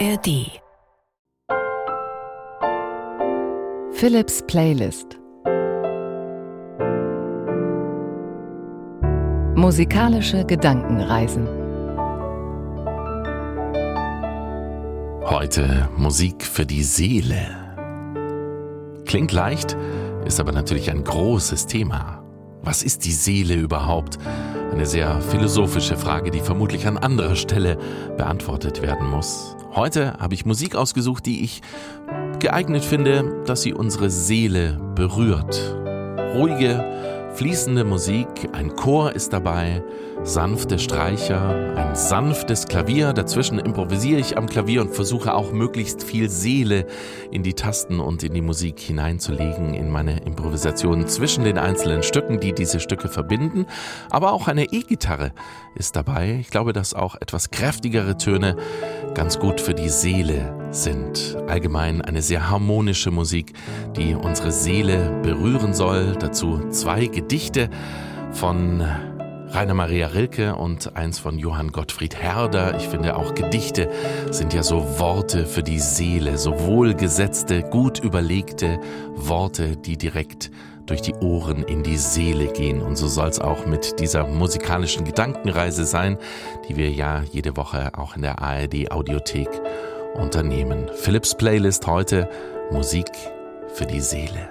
ARD Philips Playlist Musikalische Gedankenreisen Heute Musik für die Seele. Klingt leicht, ist aber natürlich ein großes Thema. Was ist die Seele überhaupt? Eine sehr philosophische Frage, die vermutlich an anderer Stelle beantwortet werden muss. Heute habe ich Musik ausgesucht, die ich geeignet finde, dass sie unsere Seele berührt. Ruhige, fließende Musik, ein Chor ist dabei, sanfte Streicher, ein sanftes Klavier, dazwischen improvisiere ich am Klavier und versuche auch möglichst viel Seele in die Tasten und in die Musik hineinzulegen, in meine Improvisation zwischen den einzelnen Stücken, die diese Stücke verbinden, aber auch eine E-Gitarre ist dabei. Ich glaube, dass auch etwas kräftigere Töne ganz gut für die Seele sind. Allgemein eine sehr harmonische Musik, die unsere Seele berühren soll. Dazu zwei Gedichte von Rainer Maria Rilke und eins von Johann Gottfried Herder. Ich finde auch Gedichte sind ja so Worte für die Seele, so wohlgesetzte, gut überlegte Worte, die direkt durch die Ohren in die Seele gehen. Und so soll es auch mit dieser musikalischen Gedankenreise sein, die wir ja jede Woche auch in der ARD Audiothek unternehmen. Philips Playlist heute Musik für die Seele.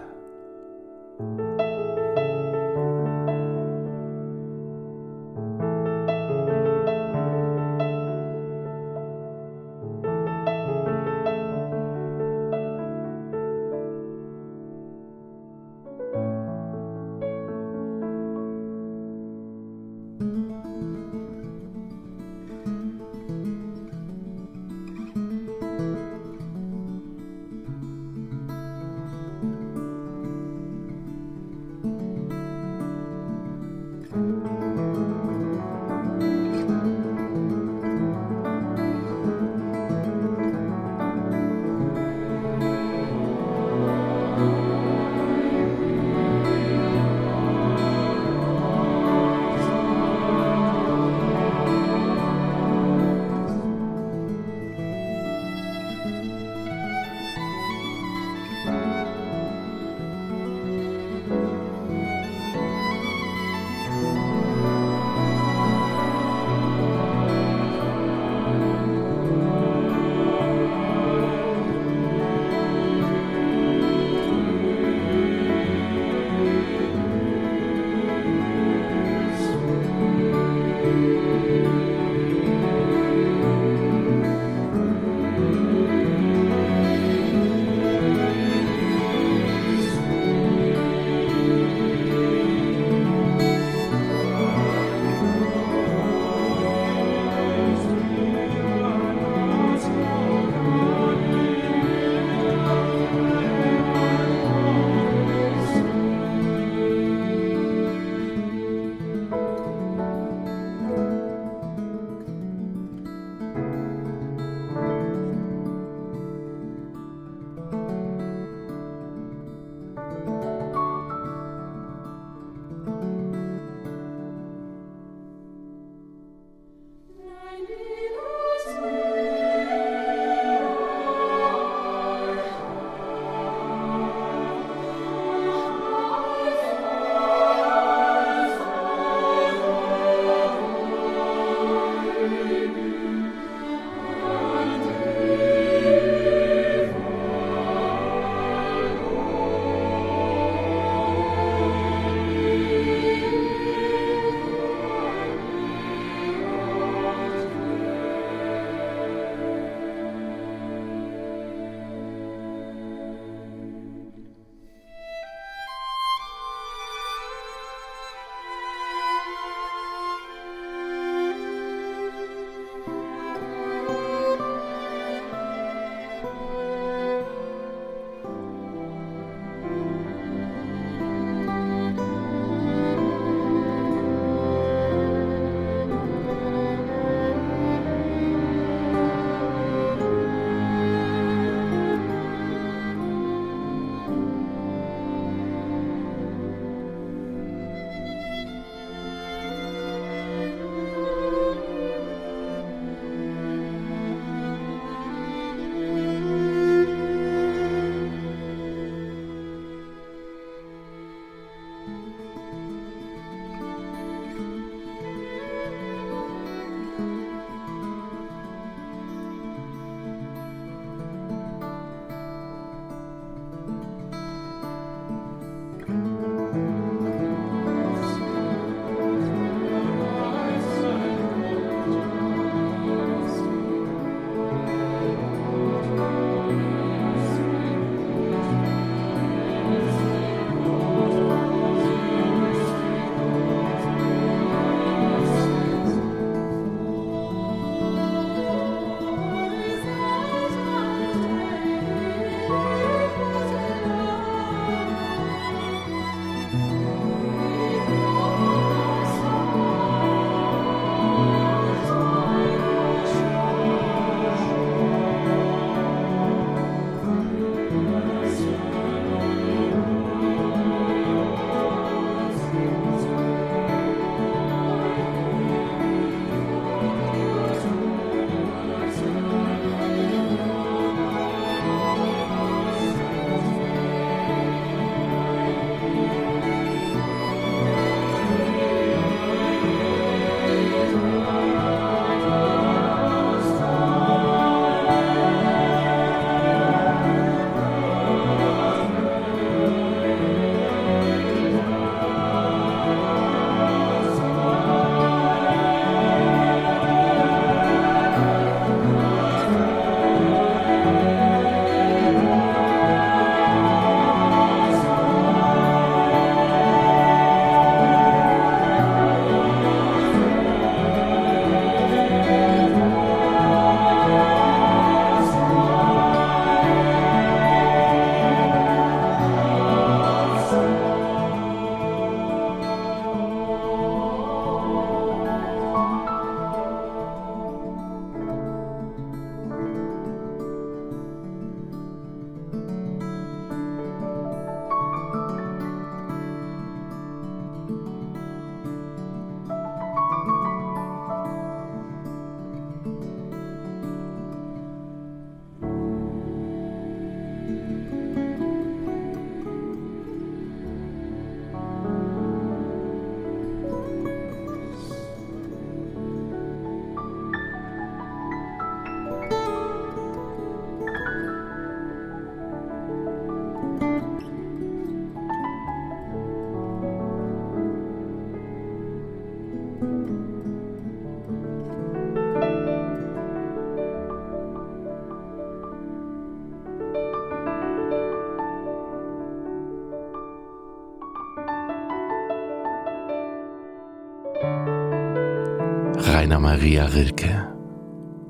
Rainer Maria Rilke.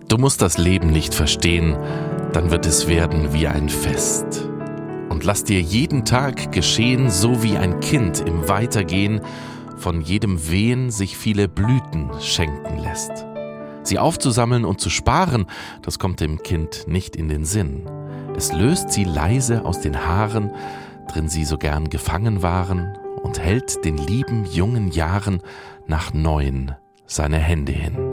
Du musst das Leben nicht verstehen, dann wird es werden wie ein Fest. Und lass dir jeden Tag geschehen, so wie ein Kind im Weitergehen von jedem Wehen sich viele Blüten schenken lässt. Sie aufzusammeln und zu sparen, das kommt dem Kind nicht in den Sinn. Es löst sie leise aus den Haaren, drin sie so gern gefangen waren, und hält den lieben jungen Jahren nach neuen seine Hände hin.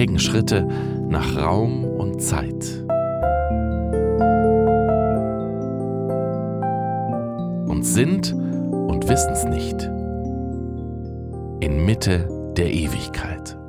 Unsere trägen Schritte nach Raum und Zeit. Und sind und wissen's nicht. In Mitte der Ewigkeit.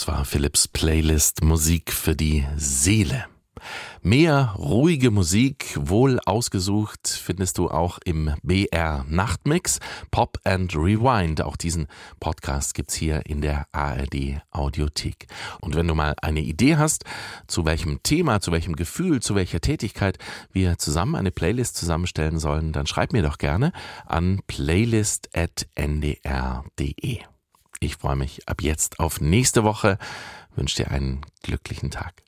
Das war Philips Playlist Musik für die Seele. Mehr ruhige Musik, wohl ausgesucht, findest du auch im BR Nachtmix Pop and Rewind. Auch diesen Podcast gibt's hier in der ARD Audiothek. Und wenn du mal eine Idee hast, zu welchem Thema, zu welchem Gefühl, zu welcher Tätigkeit wir zusammen eine Playlist zusammenstellen sollen, dann schreib mir doch gerne an playlist.ndr.de. Ich freue mich ab jetzt auf nächste Woche, wünsche dir einen glücklichen Tag.